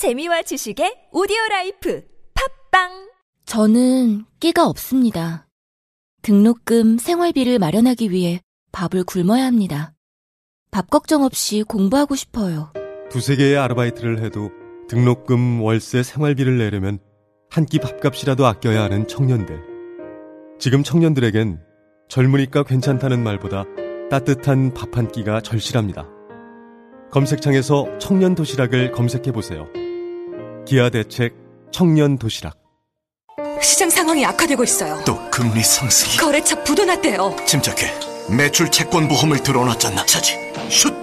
재미와 지식의 오디오 라이프 팟빵 저는 끼가 없습니다. 등록금, 생활비를 마련하기 위해 밥을 굶어야 합니다. 밥 걱정 없이 공부하고 싶어요. 두세 개의 아르바이트를 해도 등록금, 월세, 생활비를 내려면 한 끼 밥값이라도 아껴야 하는 청년들. 지금 청년들에겐 젊으니까 괜찮다는 말보다 따뜻한 밥 한 끼가 절실합니다. 검색창에서 청년 도시락을 검색해 보세요. 기아 대책 청년 도시락. 시장 상황이 악화되고 있어요. 또 금리 상승이 거래처 부도 났대요. 침착해 매출 채권 보험을 들어놨잖아 차지 슛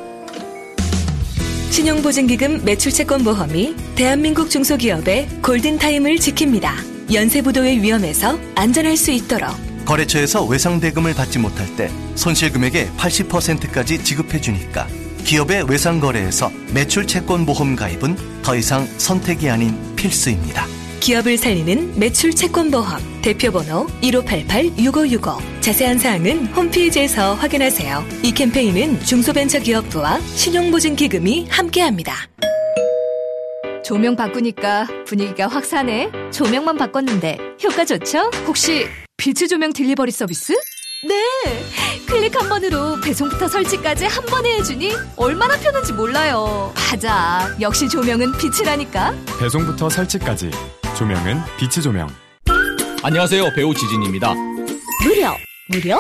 신용보증기금 매출채권보험이 대한민국 중소기업의 골든타임을 지킵니다. 연쇄부도의 위험에서 안전할 수 있도록 거래처에서 외상대금을 받지 못할 때 손실금액의 80%까지 지급해주니까 기업의 외상 거래에서 매출 채권 보험 가입은 더 이상 선택이 아닌 필수입니다. 기업을 살리는 매출 채권 보험 대표번호 1588-6565 자세한 사항은 홈페이지에서 확인하세요. 이 캠페인은 중소벤처기업부와 신용보증기금이 함께합니다. 조명 바꾸니까 분위기가 확 사네. 조명만 바꿨는데 효과 좋죠? 혹시 빛의 조명 딜리버리 서비스? 네! 클릭 한 번으로 배송부터 설치까지 한 번에 해주니 얼마나 편한지 몰라요. 맞아. 역시 조명은 빛이라니까. 배송부터 설치까지 조명은 빛의 조명 안녕하세요. 배우 지진입니다. 무료, 무료,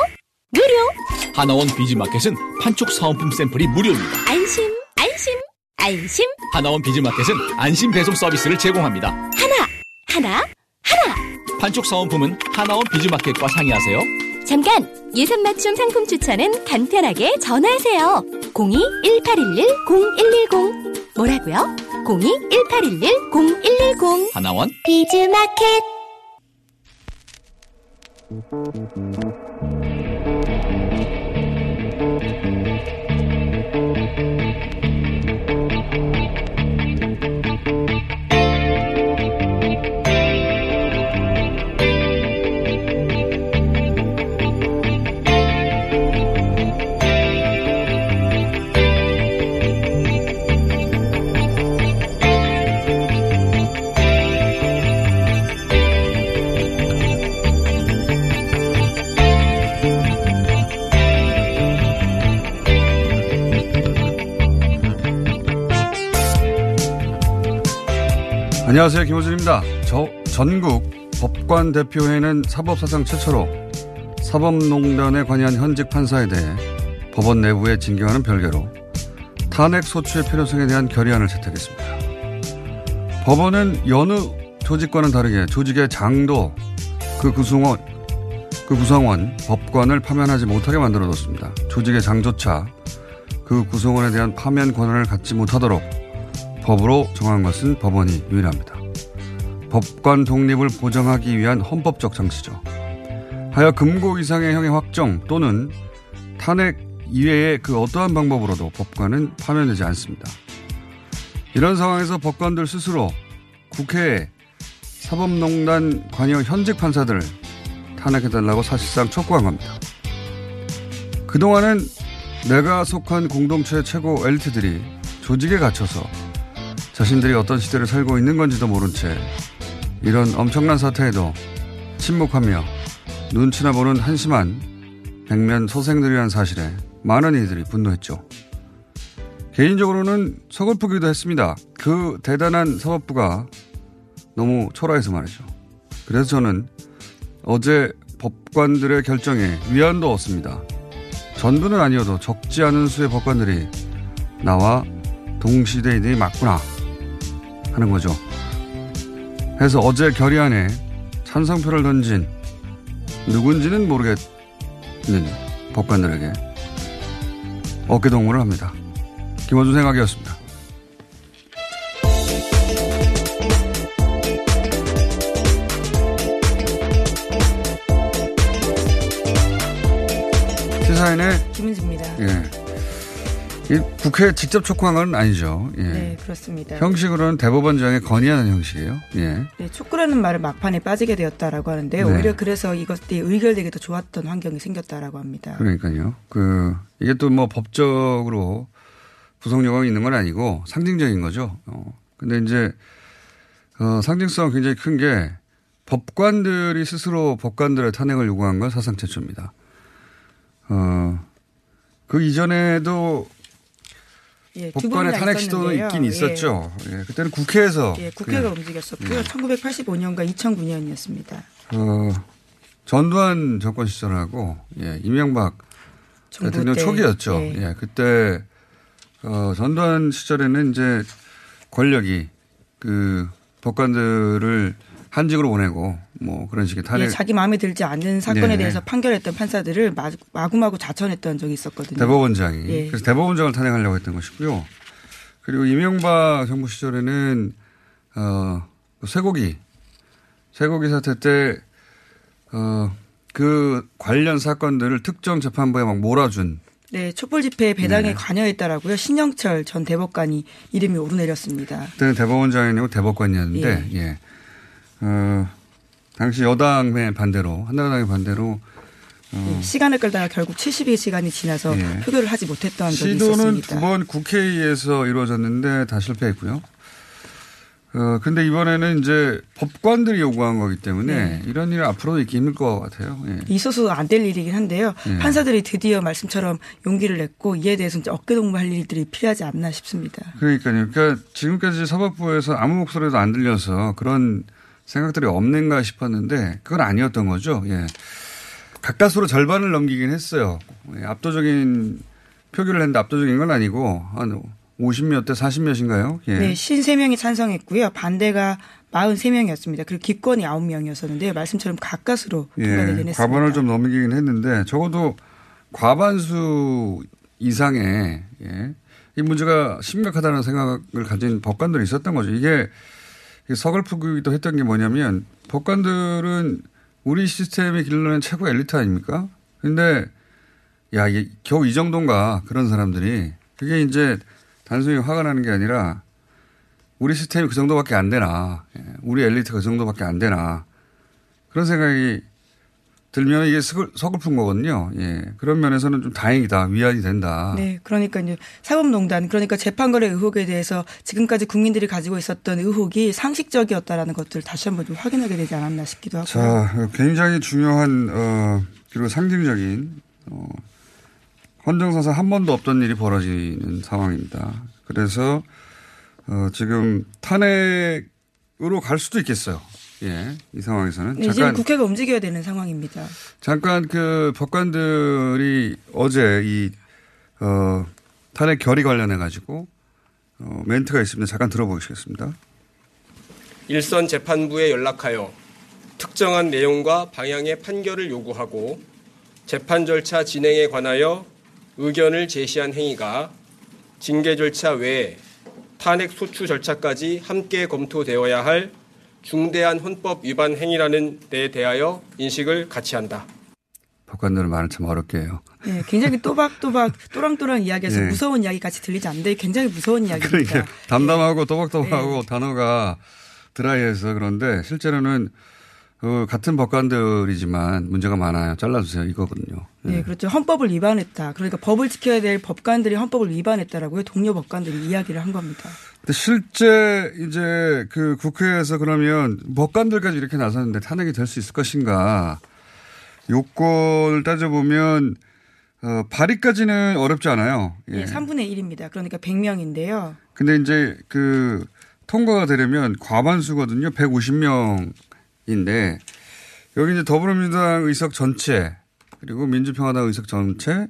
무료. 하나원 비즈마켓은 판촉 사은품 샘플이 무료입니다. 안심, 안심, 안심. 하나원 비즈마켓은 안심 배송 서비스를 제공합니다. 하나, 하나, 하나. 판촉 사은품은 하나원 비즈마켓과 상의하세요. 잠깐! 예산 맞춤 상품 추천은 간편하게 전화하세요. 02-1811-0110. 뭐라고요? 02-1811-0110. 하나원 비즈마켓. 안녕하세요. 김호준입니다. 저 전국 법관 대표회는 사법사상 최초로 사법농단에 관여한 현직 판사에 대해 법원 내부의 징계와는 별개로 탄핵 소추의 필요성에 대한 결의안을 채택했습니다. 법원은 여느 조직과는 다르게 조직의 장도 그 구성원, 그 구성원 법관을 파면하지 못하게 만들어 뒀습니다. 조직의 장조차 그 구성원에 대한 파면 권한을 갖지 못하도록 법으로 정한 것은 법원이 유일합니다. 법관 독립을 보장하기 위한 헌법적 장치죠. 하여 금고 이상의 형의 확정 또는 탄핵 이외의 그 어떠한 방법으로도 법관은 파면되지 않습니다. 이런 상황에서 법관들 스스로 국회에 사법농단 관여 현직 판사들을 탄핵해달라고 사실상 촉구한 겁니다. 그동안은 내가 속한 공동체 최고 엘리트들이 조직에 갇혀서 자신들이 어떤 시대를 살고 있는 건지도 모른 채 이런 엄청난 사태에도 침묵하며 눈치나 보는 한심한 백면 소생들이라는 사실에 많은 이들이 분노했죠. 개인적으로는 서글프기도 했습니다. 그 대단한 사법부가 너무 초라해서 말이죠. 그래서 저는 어제 법관들의 결정에 위안도 얻습니다. 전부는 아니어도 적지 않은 수의 법관들이 나와 동시대인이 맞구나 하는 거죠. 해서 어제 결의안에 찬성표를 던진 누군지는 모르겠는 법관들에게 어깨동무를 합니다. 김원준 생각이었습니다. 시사인의 김은지입니다. 예. 이 국회에 직접 촉구한 건 아니죠. 예. 네, 그렇습니다. 형식으로는 대법원장에 건의하는 형식이에요. 예. 네, 촉구라는 말을 막판에 빠지게 되었다라고 하는데요. 네. 오히려 그래서 이것이 의결되기 더 좋았던 환경이 생겼다라고 합니다. 그러니까요. 그 이게 또 뭐 법적으로 구속 요건이 있는 건 아니고 상징적인 거죠. 어, 근데 이제 어, 상징성 굉장히 큰 게 법관들이 스스로 법관들의 탄핵을 요구한 건 사상 최초입니다. 어, 그 이전에도 예, 법관의 탄핵 시도는 있긴 있었죠. 예. 그때는 국회에서. 예, 국회가 예. 움직였었고요. 1985년과 2009년이었습니다. 어, 전두환 정권 시절하고 예, 이명박 대통령 때, 초기였죠. 예. 예, 그때 어, 전두환 시절에는 이제 권력이 그 법관들을 한직으로 보내고 뭐 그런 식의 탄핵 예, 자기 마음에 들지 않는 사건에 네. 대해서 판결했던 판사들을 마- 마구 마구 자천했던 적이 있었거든요. 대법원장이 예. 그래서 대법원장을 탄핵하려고 했던 것이고요. 그리고 이명박 정부 시절에는 어 쇠고기 쇠고기 사태 때 어, 그 관련 사건들을 특정 재판부에 막 몰아준 네, 촛불 집회 배당에 네. 관여했다라고요. 신영철 전 대법관이 이름이 오르내렸습니다. 그때는 대법원장이 아니고 대법관이었는데 예. 어, 당시 여당의 반대로 한나라당의 반대로 어, 예, 시간을 끌다가 결국 70일 시간이 지나서 예. 표결을 하지 못했던 적이 시도는 있었습니다. 두번 국회에서 이루어졌는데 다 실패했고요. 어, 근데 이번에는 이제 법관들이 요구한 거기 때문에 네. 이런 일은 앞으로도 있기 힘들 것 같아요. 예. 있어서 안 될 일이긴 한데요. 예. 판사들이 드디어 말씀처럼 용기를 냈고 이에 대해서 이제 어깨동무할 일들이 필요하지 않나 싶습니다. 그러니까요. 그러니까 지금까지 사법부에서 아무 목소리도 안 들려서 그런 생각들이 없는가 싶었는데 그건 아니었던 거죠. 예. 가까스로 절반을 넘기긴 했어요. 예, 압도적인 표결을 했는데 압도적인 건 아니고 한 50몇 대 40몇인가요? 예. 네, 53명이 찬성했고요. 반대가 43명이었습니다. 그리고 기권이 9명이었었는데요. 말씀처럼 가까스로 통과가 되긴 예, 했습니다. 과반을 좀 넘기긴 했는데 적어도 과반수 이상의 예, 이 문제가 심각하다는 생각을 가진 법관들이 있었던 거죠. 이게 서글프기도 했던 게 뭐냐면 법관들은 우리 시스템이 길러낸 최고 엘리트 아닙니까? 근데 야, 이게 겨우 이 정도인가 그런 사람들이 그게 이제 단순히 화가 나는 게 아니라 우리 시스템이 그 정도밖에 안 되나. 예, 우리 엘리트가 그 정도밖에 안 되나. 그런 생각이 들면 이게 서글, 서글픈 거거든요. 예. 그런 면에서는 좀 다행이다. 위안이 된다. 네, 그러니까 이제 사법농단, 그러니까 재판거래 의혹에 대해서 지금까지 국민들이 가지고 있었던 의혹이 상식적이었다라는 것들을 다시 한번 좀 확인하게 되지 않았나 싶기도 하고요. 자, 굉장히 중요한, 어, 그리고 상징적인, 어, 헌정사상 한 번도 없던 일이 벌어지는 상황입니다. 그래서, 어, 지금 탄핵으로 갈 수도 있겠어요. 예, 이 상황에서는. 네, 이제는 국회가 움직여야 되는 상황입니다. 잠깐 그 법관들이 어제 이, 어, 탄핵 결의 관련해 가지고, 어, 멘트가 있습니다. 잠깐 들어보시겠습니다. 일선 재판부에 연락하여 특정한 내용과 방향의 판결을 요구하고 재판 절차 진행에 관하여 의견을 제시한 행위가 징계 절차 외에 탄핵 소추 절차까지 함께 검토되어야 할 중대한 헌법 위반 행위라는 데 대하여 인식을 같이 한다. 법관들은 말을 참 어렵게 해요. 네, 굉장히 또박또박 또랑또랑 이야기해서 네. 무서운 이야기 같이 들리지 않는데 굉장히 무서운 이야기입니다. 그러니까 담담하고 또박또박하고 네. 단어가 드라이해서 그런데 실제로는 그 같은 법관들이지만 문제가 많아요. 잘라주세요. 이거거든요. 네, 그렇죠. 헌법을 위반했다. 그러니까 법을 지켜야 될 법관들이 헌법을 위반했다라고요. 동료 법관들이 이야기를 한 겁니다. 근데 실제 이제 그 국회에서 그러면 법관들까지 이렇게 나섰는데 탄핵이 될 수 있을 것인가. 요건을 따져보면 어, 발의까지는 어렵지 않아요. 예, 3분의 1입니다. 그러니까 100명인데요. 근데 이제 그 통과가 되려면 과반수거든요. 150명인데 여기 이제 더불어민주당 의석 전체 그리고 민주평화당 의석 전체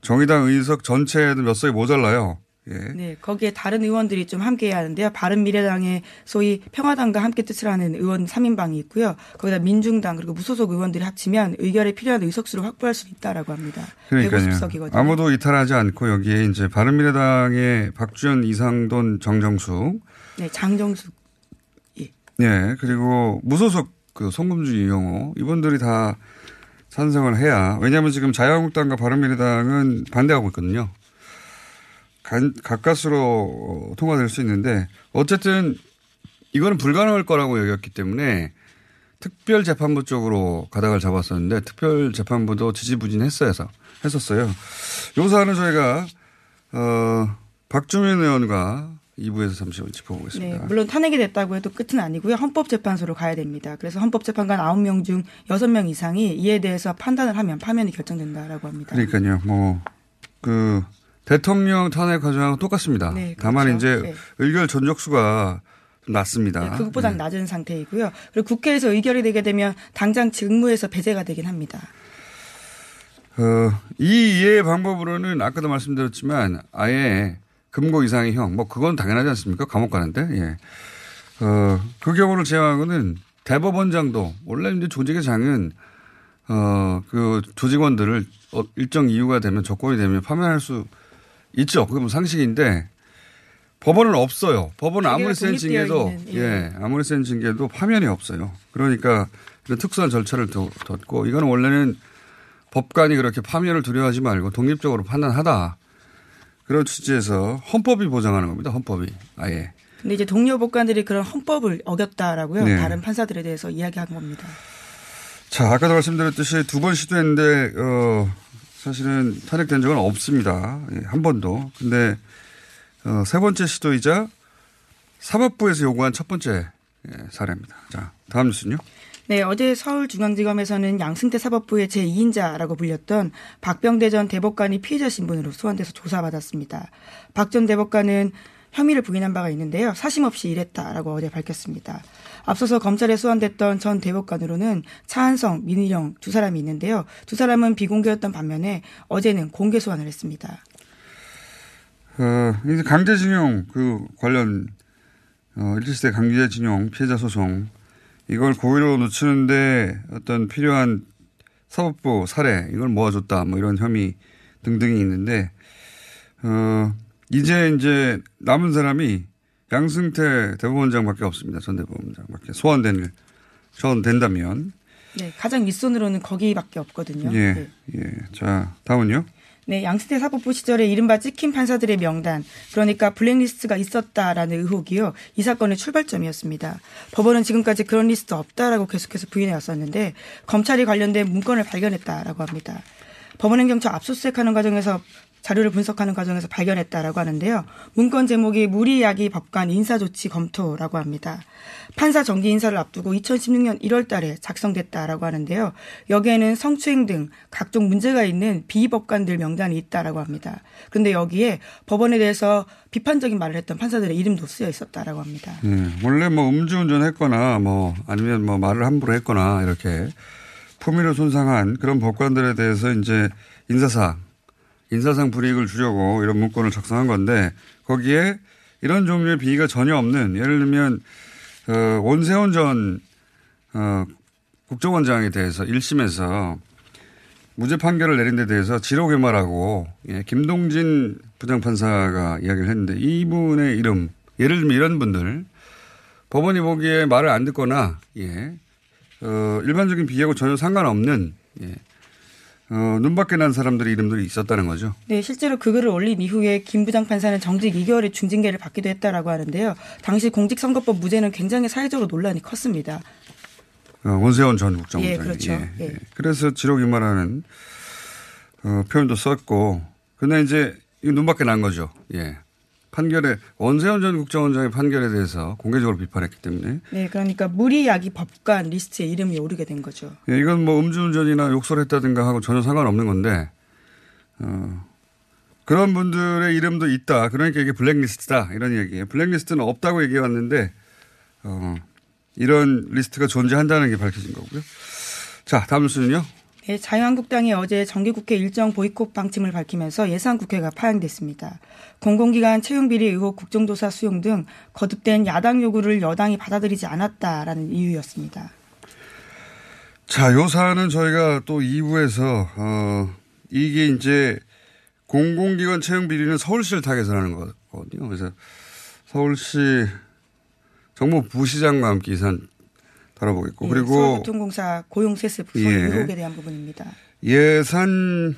정의당 의석 전체에도 몇 석이 모자라요. 예. 네, 거기에 다른 의원들이 좀 함께 해야 하는데요. 바른미래당의 소위 평화당과 함께 뜻을 하는 의원 3인방이 있고요. 거기다 민중당 그리고 무소속 의원들이 합치면 의결에 필요한 의석수를 확보할 수 있다라고 합니다. 그러니까요. 150석이거든요. 아무도 이탈하지 않고 여기에 이제 바른미래당의 박주현, 이상돈, 정정숙, 네, 장정숙. 예 그리고 무소속 그 송금주 이용호 이분들이 다 찬성을 해야 왜냐하면 지금 자유한국당과 바른미래당은 반대하고 있거든요. 간- 가까스로 통과될 수 있는데 어쨌든 이거는 불가능할 거라고 여겼기 때문에 특별재판부 쪽으로 가닥을 잡았었는데 특별재판부도 지지부진했어요. 했었어요. 요 사안은 저희가 어 박주민 의원과 2부에서 잠시 짚어보겠습니다. 네, 물론 탄핵이 됐다고 해도 끝은 아니고요. 헌법재판소로 가야 됩니다. 그래서 헌법재판관 9명 중 6명 이상이 이에 대해서 판단을 하면 파면이 결정된다라고 합니다. 그러니까요. 뭐 그 대통령 탄핵 과정하고 똑같습니다. 네, 그렇죠. 다만 이제 네. 의결 전적수가 좀 낮습니다. 네, 그것보다 는 낮은 상태이고요. 그리고 국회에서 의결이 되게 되면 당장 직무에서 배제가 되긴 합니다. 어, 이 이해의 방법으로는 아까도 말씀드렸지만 아예 금고 이상의 형, 뭐 그건 당연하지 않습니까? 감옥 가는데, 예. 어, 그 경우를 제외하고는 대법원장도 원래 이제 조직의 장은 어, 그 조직원들을 어, 일정 이유가 되면 조건이 되면 파면할 수 있죠. 그건 뭐 상식인데 법원은 없어요. 법원은 아무리 센 징계도 있는, 예. 예. 아무리 센 징계도 파면이 없어요. 그러니까 이런 특수한 절차를 둬- 뒀고 이거는 원래는 법관이 그렇게 파면을 두려워하지 말고 독립적으로 판단하다. 그런 취지에서 헌법이 보장하는 겁니다. 헌법이 아예. 근데 이제 동료 법관들이 그런 헌법을 어겼다라고요. 네. 다른 판사들에 대해서 이야기한 겁니다. 자, 아까도 말씀드렸듯이 두 번 시도했는데, 어, 사실은 탄핵된 적은 없습니다. 예, 한 번도. 근데, 어, 세 번째 시도이자 사법부에서 요구한 첫 번째 예, 사례입니다. 자, 다음 뉴스는요? 네, 어제 서울중앙지검에서는 양승태 사법부의 제2인자라고 불렸던 박병대 전 대법관이 피해자 신분으로 소환돼서 조사받았습니다. 박 전 대법관은 혐의를 부인한 바가 있는데요. 사심 없이 일했다라고 어제 밝혔습니다. 앞서서 검찰에 소환됐던 전 대법관으로는 차한성, 민희영 두 사람이 있는데요. 두 사람은 비공개였던 반면에 어제는 공개 소환을 했습니다. 어, 이제 강제징용 그 관련, 어, 일시대 강제징용 피해자 소송, 이걸 고의로 늦추는데 어떤 필요한 사법부 사례, 이걸 모아줬다, 뭐 이런 혐의 등등이 있는데, 어, 이제 이제 남은 사람이 양승태 대법원장밖에 없습니다. 전 대법원장밖에. 소환된, 소환된다면. 네, 가장 윗손으로는 거기밖에 없거든요. 예, 네. 예. 자, 다음은요? 네, 양승태 사법부 시절에 이른바 찍힌 판사들의 명단, 그러니까 블랙리스트가 있었다라는 의혹이요. 이 사건의 출발점이었습니다. 법원은 지금까지 그런 리스트 없다라고 계속해서 부인해 왔었는데 검찰이 관련된 문건을 발견했다라고 합니다. 법원행정처 압수수색하는 과정에서 자료를 분석하는 과정에서 발견했다라고 하는데요. 문건 제목이 무리야기 법관 인사조치 검토라고 합니다. 판사 정기 인사를 앞두고 2016년 1월 달에 작성됐다라고 하는데요. 여기에는 성추행 등 각종 문제가 있는 비법관들 명단이 있다라고 합니다. 그런데 여기에 법원에 대해서 비판적인 말을 했던 판사들의 이름도 쓰여 있었다라고 합니다. 예, 원래 뭐 음주운전 했거나 뭐 아니면 뭐 말을 함부로 했거나 이렇게 품위를 손상한 그런 법관들에 대해서 이제 인사상, 인사상 불이익을 주려고 이런 문건을 작성한 건데 거기에 이런 종류의 비위가 전혀 없는 예를 들면 어, 원세훈 전 어, 국정원장에 대해서 1심에서 무죄 판결을 내린 데 대해서 지로괴말하고 예, 김동진 부장판사가 이야기를 했는데 이분의 이름 예를 들면 이런 분들 법원이 보기에 말을 안 듣거나 예, 어, 일반적인 비하고 전혀 상관없는 예, 어, 눈밖에 난 사람들의 이름들이 있었다는 거죠. 네, 실제로 그 글을 올린 이후에 김 부장 판사는 정직 2개월의 중징계를 받기도 했다라고 하는데요. 당시 공직선거법 무죄는 굉장히 사회적으로 논란이 컸습니다. 어, 원세훈 전 국정원장. 예, 그렇죠. 예. 그래서 지록위마라는 어, 표현도 썼고, 근데 이제 눈밖에 난 거죠. 예. 판결에 원세훈 전 국정원장의 판결에 대해서 공개적으로 비판했기 때문에 네, 그러니까 물의야기 법관 리스트에 이름이 오르게 된 거죠. 예, 이건 뭐 음주운전이나 욕설 했다든가 하고 전혀 상관없는 건데, 어, 그런 분들의 이름도 있다. 그러니까 이게 블랙리스트다. 이런 얘기예요. 블랙리스트는 없다고 얘기해 왔는데, 어, 이런 리스트가 존재한다는 게 밝혀진 거고요. 자, 다음 뉴스는요. 네, 자유한국당이 어제 정기국회 일정 보이콧 방침을 밝히면서 예산국회가 파행됐습니다. 공공기관 채용비리 의혹 국정조사 수용 등 거듭된 야당 요구를 여당이 받아들이지 않았다라는 이유였습니다. 자, 요 사안은 저희가 또 2부에서, 어, 이게 이제 공공기관 채용 비리는 서울시를 타겟으로 하는 거거든요. 그래서 서울시 정무 부시장과 함께 이 사안 다뤄보겠고. 네, 그리고 서울교통공사 고용 세습 예. 의혹에 대한 부분입니다. 예산이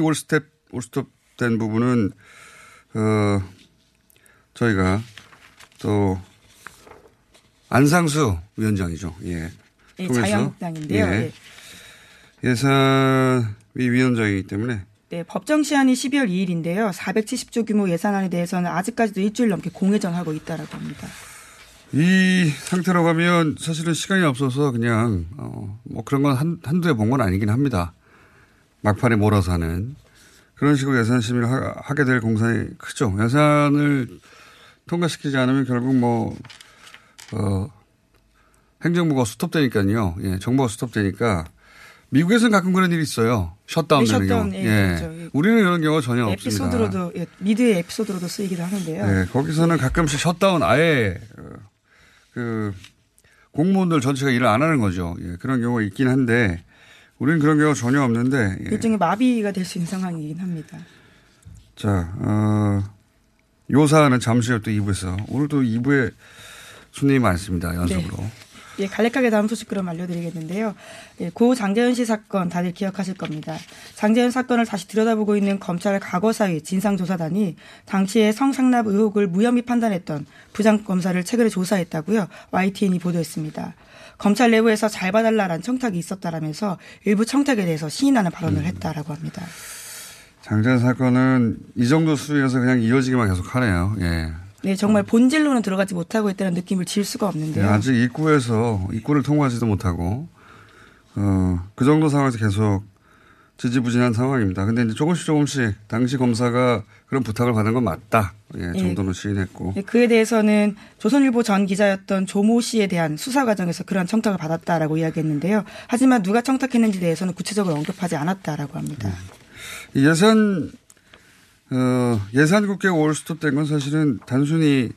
올스텝, 올스톱 된 부분은, 어, 저희가 또 안상수 위원장이죠. 예. 예, 자유한국당인데요. 예. 예. 예산위 위원장이기 때문에 네, 법정 시한이 12월 2일인데요. 470조 규모 예산안에 대해서는 아직까지도 일주일 넘게 공회전하고 있다라고 합니다. 이 상태로 가면 사실은 시간이 없어서 그냥 어, 뭐 그런 건 한, 한두 해 본 건 아니긴 합니다. 막판에 몰아서 하는 그런 식으로 예산 심의를 하, 게될 공산이 크죠. 예산을 통과시키지 않으면 결국 뭐 어, 행정부가 스톱되니까요. 예, 정부가 스톱되니까 미국에서는 가끔 그런 일이 있어요. 셧다운 네, 되는 셧다운, 경우. 예, 예. 그렇죠. 우리는 이런 경우가 전혀 없습니다. 에피소드로도 예, 미드의 에피소드로도 쓰이기도 하는데요. 네, 거기서는 가끔씩 셧다운 아예 어, 그 공무원들 전체가 일을 안 하는 거죠. 예, 그런 경우가 있긴 한데 우리는 그런 경우가 전혀 없는데. 예. 일종의 마비가 될 수 있는 상황이긴 합니다. 자, 어, 요 사안은 잠시 후에 또 2부에서 오늘도 2부에 손님이 많습니다. 연속으로. 네. 예, 간략하게 다음 소식 그럼 알려드리겠는데요. 예, 고 장재현 씨 사건 다들 기억하실 겁니다. 장재현 사건을 다시 들여다보고 있는 검찰 과거사위 진상조사단이 당시에 성상납 의혹을 무혐의 판단했던 부장검사를 최근에 조사했다고요. YTN이 보도했습니다. 검찰 내부에서 잘 봐달라란 청탁이 있었다라면서 일부 청탁에 대해서 시인하는 발언을 했다라고 합니다. 장재현 사건은 이 정도 수위에서 그냥 이어지기만 계속 하네요. 예. 네, 정말 본질로는 들어가지 못하고 있다는 느낌을 질 수가 없는데요. 네, 아직 입구에서 입구를 통과하지도 못하고 어, 그 정도 상황에서 계속 지지부진한 상황입니다. 근데 이제 조금씩 조금씩 당시 검사가 그런 부탁을 받은 건 맞다. 예, 정도는 시인했고. 네, 그에 대해서는 조선일보 전 기자였던 조모 씨에 대한 수사 과정에서 그러한 청탁을 받았다라고 이야기했는데요. 하지만 누가 청탁했는지 대해서는 구체적으로 언급하지 않았다라고 합니다. 이 예산 어, 예산 국회가 올스톱된 건 사실은 단순히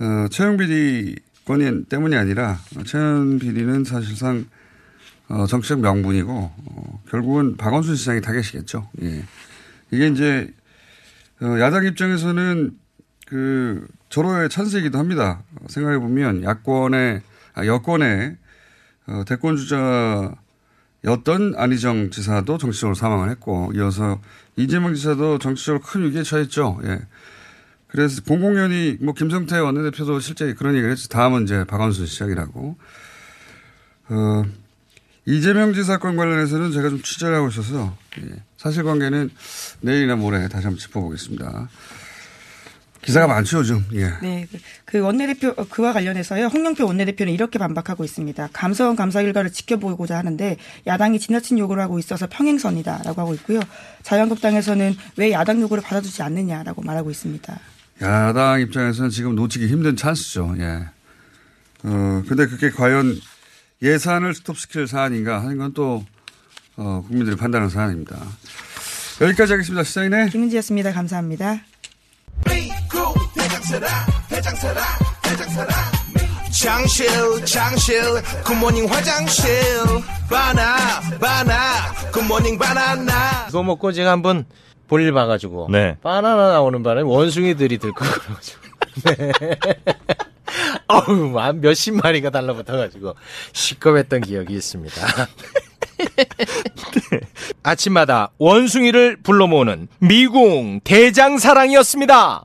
어, 채용 비리 건인 때문이 아니라 채용 비리는 사실상 어, 정치적 명분이고 어, 결국은 박원순 시장이 타겟이겠죠. 예. 이게 이제 어, 야당 입장에서는 그 절호의 찬스이기도 합니다. 생각해 보면 야권의 아, 여권의 어, 대권 주자 였던 안희정 지사도 정치적으로 사망을 했고 이어서 이재명 지사도 정치적으로 큰 위기에 처했죠. 예. 그래서 공공연히 뭐 김성태 원내대표도 실제 그런 얘기를 했죠. 다음은 이제 박원순 시작이라고. 어, 이재명 지 사 건 관련해서는 제가 좀 취재를 하고 있어서 예. 사실관계는 내일이나 모레 다시 한번 짚어보겠습니다. 기사가 많죠, 요즘. 예. 네. 그 원내대표, 어, 그와 관련해서요. 홍영표 원내대표는 이렇게 반박하고 있습니다. 감사원 감사 결과를 지켜보고자 하는데 야당이 지나친 요구를 하고 있어서 평행선이다라고 하고 있고요. 자유한국당에서는 왜 야당 요구를 받아주지 않느냐라고 말하고 있습니다. 야당 입장에서는 지금 놓치기 힘든 찬스죠. 예. 어, 근데 그게 과연 예산을 스톱시킬 사안인가 하는 건 또, 어, 국민들이 판단하는 사안입니다. 여기까지 하겠습니다. 시장이네. 김은지였습니다. 감사합니다. 장실 장실 굿모닝 화장실 바나 바나 굿모닝 바나나 이거 먹고 제가 한번 볼일 봐가지고 네. 바나나 나오는 바람에 원숭이들이 들고 그래가지고 네. 어우 한 몇십 마리가 달라붙어가지고 시겁했던 기억이 있습니다. 아침마다 원숭이를 불러 모으는 미궁 대장사랑이었습니다.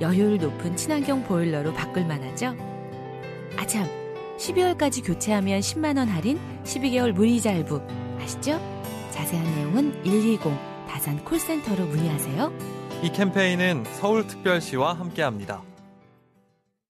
열효율 높은 친환경 보일러로 바꿀 만하죠? 아참, 12월까지 교체하면 10만원 할인, 12개월 무이자 할부. 아시죠? 자세한 내용은 120 다산 콜센터로 문의하세요. 이 캠페인은 서울특별시와 함께합니다.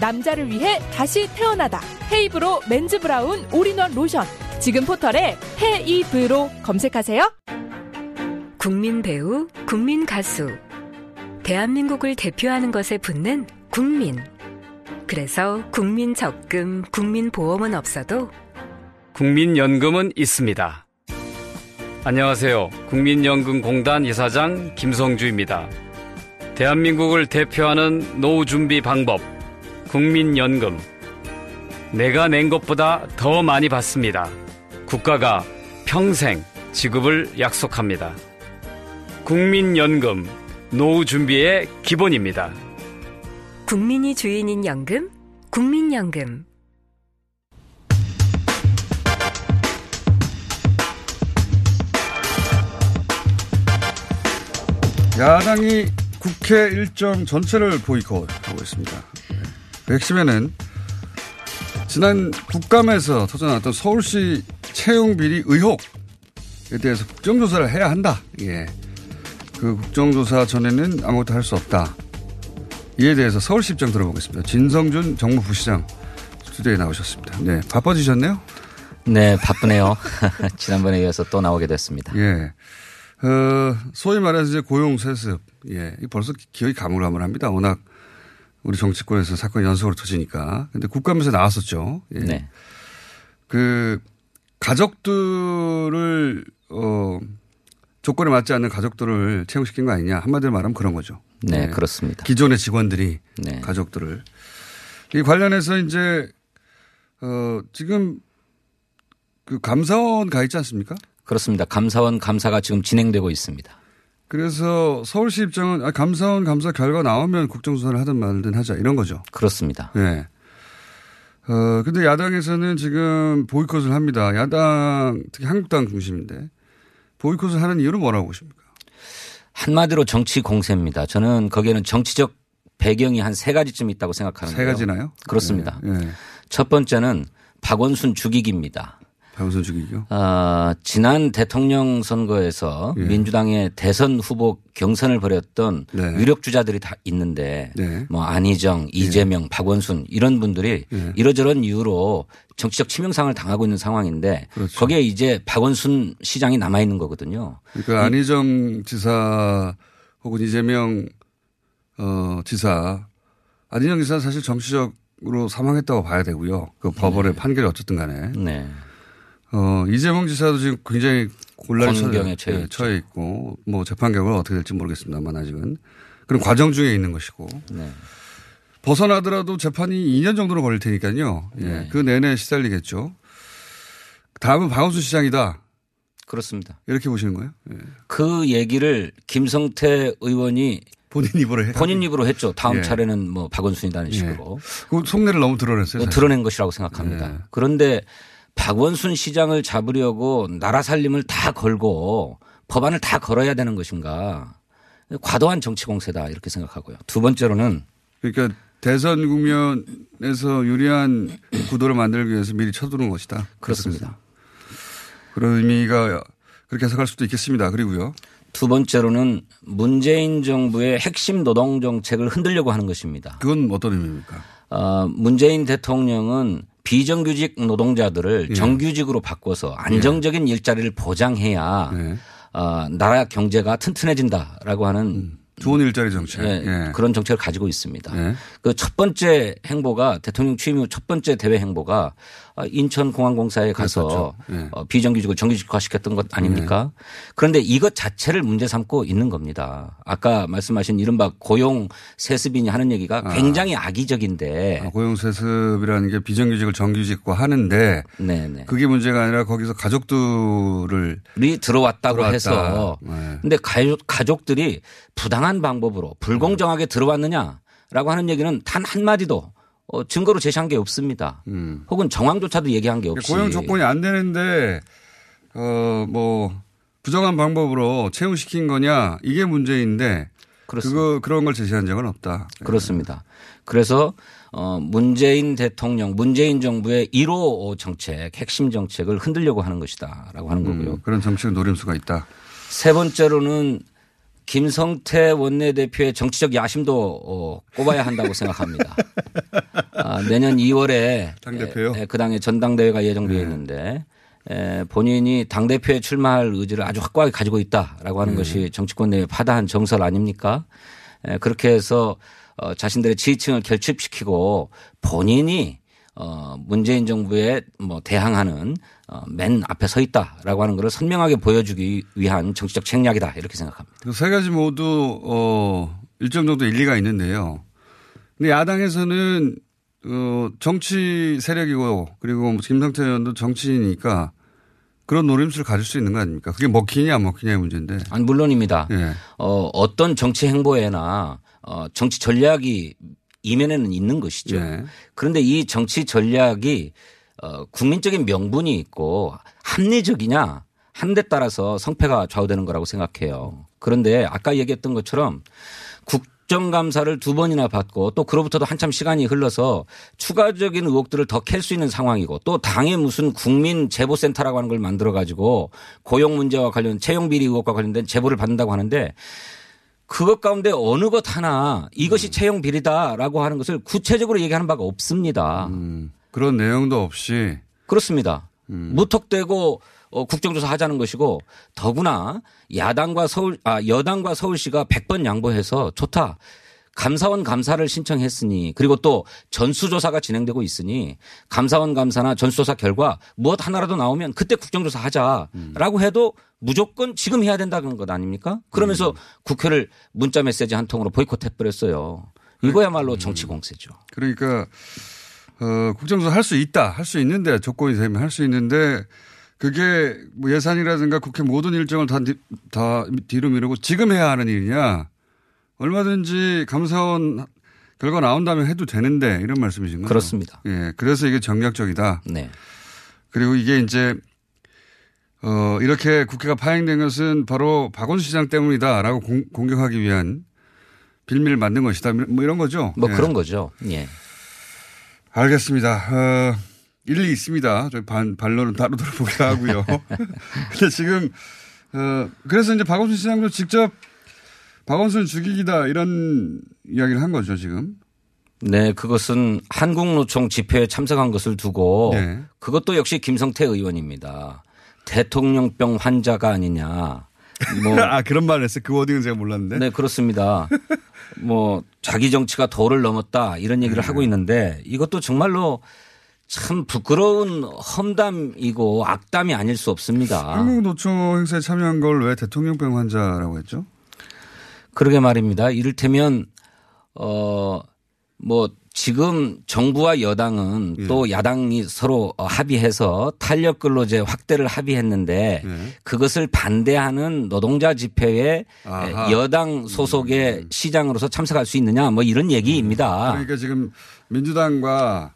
남자를 위해 다시 태어나다. 헤이브로 men's brown all-in-one 로션. 지금 포털에 헤이브로 검색하세요. 국민 배우, 국민 가수. 대한민국을 대표하는 것에 붙는 국민. 그래서 국민 적금, 국민 보험은 없어도 국민연금은 있습니다. 안녕하세요. 국민연금공단 이사장 김성주입니다. 대한민국을 대표하는 노후 준비 방법, 국민연금. 내가 낸 것보다 더 많이 받습니다. 국가가 평생 지급을 약속합니다. 국민연금, 노후 준비의 기본입니다. 국민이 주인인 연금, 국민연금. 야당이 국회 일정 전체를 보이콧하고 있습니다. 핵심에는 지난 국감에서 터져나왔던 서울시 채용 비리 의혹에 대해서 국정조사를 해야 한다. 예. 그 국정조사 전에는 아무것도 할 수 없다. 이에 대해서 서울시 입장 들어보겠습니다. 진성준 정무부시장 스튜디오에 나오셨습니다. 네. 바빠지셨네요? 네, 바쁘네요. 지난번에 이어서 또 나오게 됐습니다. 예. 어, 소위 말해서 이제 고용 세습. 예. 벌써 기억이 가물가물합니다. 워낙 우리 정치권에서 사건이 연속으로 터지니까. 근데 국감에서 나왔었죠. 예. 네. 그 가족들을 어 조건에 맞지 않는 가족들을 채용시킨 거 아니냐. 한마디로 말하면 그런 거죠. 네, 네. 그렇습니다. 기존의 직원들이 네. 가족들을 이 관련해서 이제 어 지금 그 감사원 가 있지 않습니까? 그렇습니다. 감사원 감사가 지금 진행되고 있습니다. 그래서 서울시 입장은 아, 감사원 감사 결과 나오면 국정조사를 하든 말든 하자 이런 거죠. 그렇습니다. 네. 어, 근데 야당에서는 지금 보이콧을 합니다. 야당, 특히 한국당 중심인데 보이콧을 하는 이유는 뭐라고 보십니까? 한마디로 정치 공세입니다. 저는 거기에는 정치적 배경이 한 세 가지쯤 있다고 생각하는데요. 세 가지나요? 그렇습니다. 네, 네. 첫 번째는 박원순 죽이기입니다. 박원순 죽이기요? 어, 지난 대통령 선거에서 예. 민주당의 대선 후보 경선을 벌였던 네. 유력 주자들이 다 있는데 네. 뭐 안희정, 이재명, 예. 박원순 이런 분들이 예. 이러저런 이유로 정치적 치명상을 당하고 있는 상황인데 그렇죠. 거기에 이제 박원순 시장이 남아 있는 거거든요. 그러니까 안희정 지사 혹은 이재명 어, 지사 안희정 지사 사실 정치적 으로 사망했다고 봐야 되고요. 그 법원의 네. 판결이 어쨌든 간에. 네. 어, 이재명 지사도 지금 굉장히 곤란에 처해, 처해, 처해 있고 뭐 재판 결과가 어떻게 될지 모르겠습니다만 아직은 그런 과정 중에 있는 것이고 네. 벗어나더라도 재판이 2년 정도는 걸릴 테니까요. 예. 네. 그 내내 시달리겠죠. 다음은 박원순 시장이다. 그렇습니다. 이렇게 보시는 거예요? 예. 그 얘기를 김성태 의원이 본인 입으로 해 본인 입으로 했죠. 다음 예. 차례는 뭐 박원순이라는 식으로. 예. 그 속내를 너무 드러냈어요. 사실. 드러낸 것이라고 생각합니다. 예. 그런데 박원순 시장을 잡으려고 나라 살림을 다 걸고 법안을 다 걸어야 되는 것인가. 과도한 정치 공세다 이렇게 생각하고요. 두 번째로는 그러니까 대선 국면에서 유리한 구도를 만들기 위해서 미리 쳐두는 것이다. 그렇습니다. 그런 의미가 그렇게 해석할 수도 있겠습니다. 그리고요. 두 번째로는 문재인 정부의 핵심 노동 정책을 흔들려고 하는 것입니다. 그건 어떤 의미입니까? 어, 문재인 대통령은 비정규직 노동자들을 예. 정규직으로 바꿔서 안정적인 예. 일자리를 보장해야 예. 어, 나라 경제가 튼튼해진다라고 하는 음. 좋은 일자리 정책. 예, 예. 그런 정책을 가지고 있습니다. 예. 그첫 번째 행보가 대통령 취임 후 첫 번째 대외 행보가 아, 인천공항공사에 가서 네. 어, 비정규직을 정규직화시켰던 것 아닙니까? 네. 그런데 이것 자체를 문제 삼고 있는 겁니다. 아까 말씀하신 이른바 고용 세습이니 하는 얘기가 아. 굉장히 악의적인데 아, 고용 세습이라는 게 비정규직을 정규직화 하는데 네네. 그게 문제가 아니라 거기서 가족들을 들어왔다고 들어왔다. 해서 네. 근데 가족, 가족들이 부당한 방법으로 불공정하게 들어왔느냐라고 하는 얘기는 단 한 마디도 어, 증거로 제시한 게 없습니다. 음. 혹은 정황조차도 얘기한 게 없이. 고용 조건이 안 되는데, 어, 뭐, 부정한 방법으로 채용시킨 거냐, 이게 문제인데, 그렇습니다. 그거, 그런 걸 제시한 적은 없다. 그렇습니다. 그래서, 어, 문재인 대통령, 문재인 정부의 1호 정책, 핵심 정책을 흔들려고 하는 것이다. 라고 하는 음, 거고요. 음, 그런 정책 노림수가 있다. 세 번째로는 김성태 원내대표의 정치적 야심도 어, 꼽아야 한다고 생각합니다. 아, 내년 2월에 당대표요? 에, 그 당의 전당대회가 예정되어 네. 있는데 에, 본인이 당대표에 출마할 의지를 아주 확고하게 가지고 있다라고 하는 네. 것이 정치권 내에 파다한 정설 아닙니까? 에, 그렇게 해서 어, 자신들의 지지층을 결집시키고 본인이 어, 문재인 정부에 뭐 대항하는 어, 맨 앞에 서 있다라고 하는 것을 선명하게 보여주기 위한 정치적 책략이다 이렇게 생각합니다. 그 세 가지 모두 어, 일정 정도 일리가 있는데요. 근데 야당에서는 어, 정치 세력이고 그리고 뭐 김성태 의원도 정치인이니까 그런 노림수를 가질 수 있는 거 아닙니까? 그게 먹히냐 안 먹히냐의 문제인데. 아니 물론입니다. 예. 어, 어떤 정치 행보에나 어, 정치 전략이 이면에는 있는 것이죠. 예. 그런데 이 정치 전략이 어, 국민적인 명분이 있고 합리적이냐 한데 따라서 성패가 좌우되는 거라고 생각해요. 그런데 아까 얘기했던 것처럼 국정감사를 두 번이나 받고 또 그로부터도 한참 시간이 흘러서 추가적인 의혹들을 더 캘 수 있는 상황이고 또 당에 무슨 국민 제보센터라고 하는 걸 만들어 가지고 고용 문제와 관련 채용 비리 의혹과 관련된 제보를 받는다고 하는데 그것 가운데 어느 것 하나 이것이 채용 비리다라고 하는 것을 구체적으로 얘기하는 바가 없습니다. 그런 내용도 없이 그렇습니다. 무턱대고 어, 국정조사 하자는 것이고 더구나 야당과 서울 아 여당과 서울시가 100번 양보해서 좋다. 감사원 감사를 신청했으니 그리고 또 전수조사가 진행되고 있으니 감사원 감사나 전수조사 결과 무엇 하나라도 나오면 그때 국정조사 하자라고 해도 무조건 지금 해야 된다는 것 아닙니까? 그러면서 국회를 문자 메시지 한 통으로 보이콧해 버렸어요. 이거야말로 정치 공세죠. 그러니까 어, 국정조사 할 수 있다. 할 수 있는데 조건이 되면 할 수 있는데 그게 뭐 예산이라든가 국회 모든 일정을 다, 뒤- 다 뒤로 미루고 지금 해야 하는 일이냐. 얼마든지 감사원 결과 나온 다음에 해도 되는데 이런 말씀이신 거죠. 그렇습니다. 예. 그래서 이게 정략적이다. 네. 그리고 이게 이제 어, 이렇게 국회가 파행된 것은 바로 박원순 시장 때문이다라고 공, 공격하기 위한 빌미를 만든 것이다. 뭐 이런 거죠. 뭐 예. 그런 거죠. 예. 알겠습니다. 어, 일리 있습니다. 저희 반, 반론은 따로 들어보기로 하고요. 근데 지금, 어, 그래서 이제 박원순 시장도 직접 박원순 죽이기다 이런 이야기를 한 거죠, 지금. 네, 그것은 한국노총 집회에 참석한 것을 두고 네. 그것도 역시 김성태 의원입니다. 대통령병 환자가 아니냐. 뭐 아, 그런 말을 했어요. 그 워딩은 제가 몰랐는데. 네, 그렇습니다. 뭐 자기 정치가 도를 넘었다 이런 얘기를 네. 하고 있는데 이것도 정말로 참 부끄러운 험담이고 악담이 아닐 수 없습니다. 한국노총 행사에 참여한 걸 왜 대통령병 환자라고 했죠? 그러게 말입니다. 이를테면 어 뭐 지금 정부와 여당은 예. 또 야당이 서로 어, 합의해서 탄력 근로제 확대를 합의했는데 예. 그것을 반대하는 노동자 집회에 아하. 음. 여당 소속의 시장으로서 참석할 수 있느냐 뭐 이런 얘기입니다. 그러니까 지금 민주당과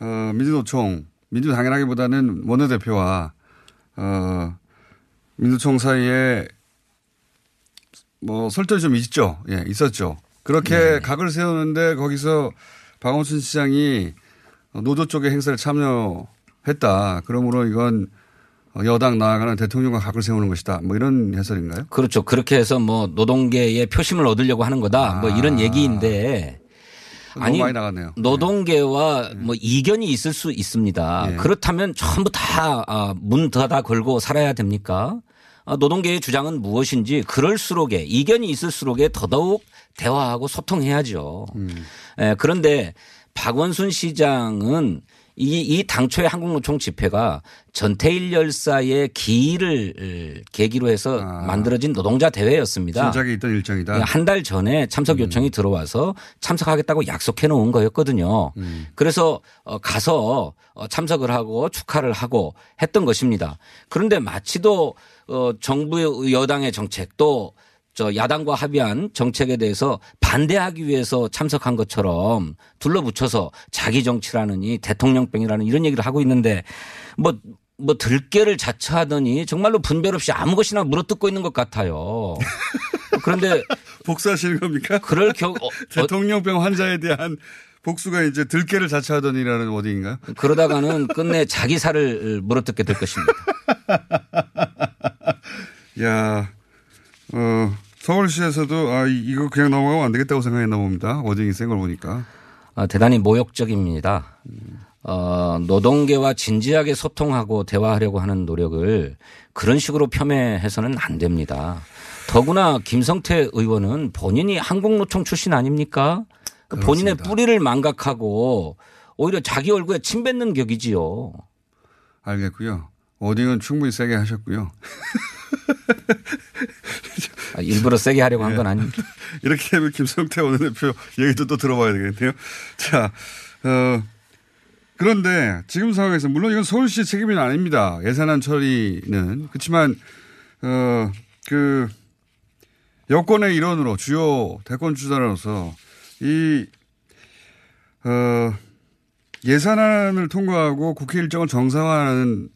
어, 민주노총, 민주당이라기보다는 원내대표와 어, 민주총 사이에 뭐 설전이 좀 있죠. 예, 있었죠. 그렇게 네. 각을 세우는데 거기서 박원순 시장이 노조 쪽의 행사를 참여했다. 그러므로 이건 여당 나아가는 대통령과 각을 세우는 것이다. 뭐 이런 해설인가요? 그렇죠. 그렇게 해서 뭐 노동계의 표심을 얻으려고 하는 거다. 뭐 이런 얘기인데 아. 너무 많이 나갔네요. 노동계와 뭐 이견이 있을 수 있습니다. 네. 그렇다면 전부 다 문 닫아 걸고 살아야 됩니까? 아, 노동계의 주장은 무엇인지 그럴수록에 이견이 있을수록에 더더욱 대화하고 소통해야죠. 음. 예, 그런데 박원순 시장은 이, 이 당초의 한국노총 집회가 전태일 열사의 기일을 계기로 해서 만들어진 노동자 대회였습니다. 아. 진작에 있던 일정이다. 한 달 전에 참석 요청이 들어와서 참석하겠다고 약속해 놓은 거였거든요. 음. 그래서 어, 가서 어, 참석을 하고 축하를 하고 했던 것입니다. 그런데 마치도 어, 정부의 여당의 정책 또 저 야당과 합의한 정책에 대해서 반대하기 위해서 참석한 것처럼 둘러붙여서 자기 정치라느니 대통령병이라는 이런 얘기를 하고 있는데 뭐, 뭐 들깨를 자처하더니 정말로 분별 없이 아무 것이나 물어뜯고 있는 것 같아요. 그런데 복수하시는 겁니까? 그럴 경우 어, 대통령병 환자에 대한 복수가 이제 들깨를 자처하더니라는 워딩인가요? 그러다가는 끝내 자기 살을 물어뜯게 될 것입니다. 야, 어, 서울시에서도 아, 이- 이거 그냥 넘어가면 안 되겠다고 생각했나 봅니다. 워딩이 센 걸 보니까. 아, 대단히 모욕적입니다. 어, 노동계와 진지하게 소통하고 대화하려고 하는 노력을 그런 식으로 폄훼해서는 안 됩니다. 더구나 김성태 의원은 본인이 한국노총 출신 아닙니까? 그 본인의 뿌리를 망각하고 오히려 자기 얼굴에 침 뱉는 격이지요. 알겠고요. 워딩은 충분히 세게 하셨고요. 아, 일부러 세게 하려고 한 건 아닙니다. 이렇게 되면 김성태 원내대표 얘기도 또 들어봐야 되겠네요. 자, 어, 그런데 지금 상황에서 물론 이건 서울시 책임은 아닙니다. 예산안 처리는. 그렇지만, 어, 그, 여권의 일원으로 주요 대권 주자로서 이, 어, 예산안을 통과하고 국회 일정을 정상화하는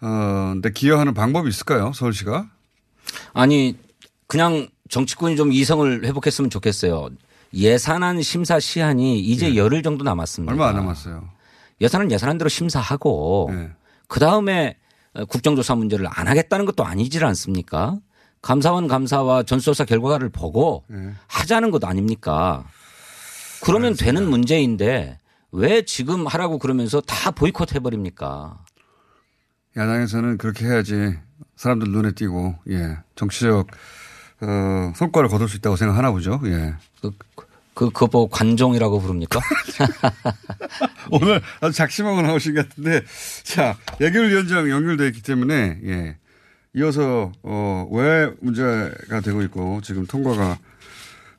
어, 데 기여하는 방법이 있을까요? 서울시가? 아니, 그냥 정치권이 좀 이성을 회복했으면 좋겠어요. 예산안 심사 시한이 이제 네. 열흘 정도 남았습니다. 얼마 안 남았어요. 예산은 예산안대로 심사하고 네. 그 다음에 국정조사 문제를 안 하겠다는 것도 아니질 않습니까? 감사원 감사와 전수조사 결과를 보고 네. 하자는 것 아닙니까? 그러면 되는 문제인데 왜 지금 하라고 그러면서 다 보이콧 해버립니까? 야당에서는 그렇게 해야지 사람들 눈에 띄고, 예, 정치적, 어, 성과를 거둘 수 있다고 생각하나 보죠. 예. 그, 그, 그거 보고 관종이라고 부릅니까? 오늘 아주 작심하고 나오신 것 같은데, 자, 예결위원장 연결되어 있기 때문에, 예. 이어서, 어, 왜 문제가 되고 있고, 지금 통과가,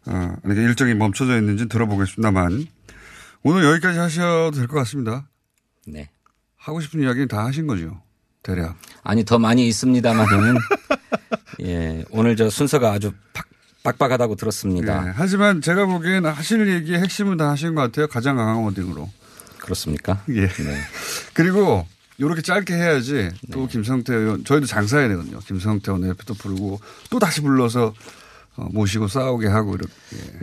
어, 이렇게 일정이 멈춰져 있는지 들어보겠습니다만, 오늘 여기까지 하셔도 될 것 같습니다. 네. 하고 싶은 이야기는 다 하신 거죠. 대략. 아니, 더 많이 있습니다만은, 예, 오늘 저 순서가 아주 팍, 빡빡하다고 들었습니다. 예, 하지만 제가 보기엔 하실 얘기의 핵심은 다 하신 것 같아요. 가장 강한 워딩으로. 그렇습니까? 예. 네. 그리고 이렇게 짧게 해야지 또 김성태 의원, 저희도 장사해야 되거든요. 김성태 의원 대표도 부르고 또 다시 불러서 어, 모시고 싸우게 하고 이렇게.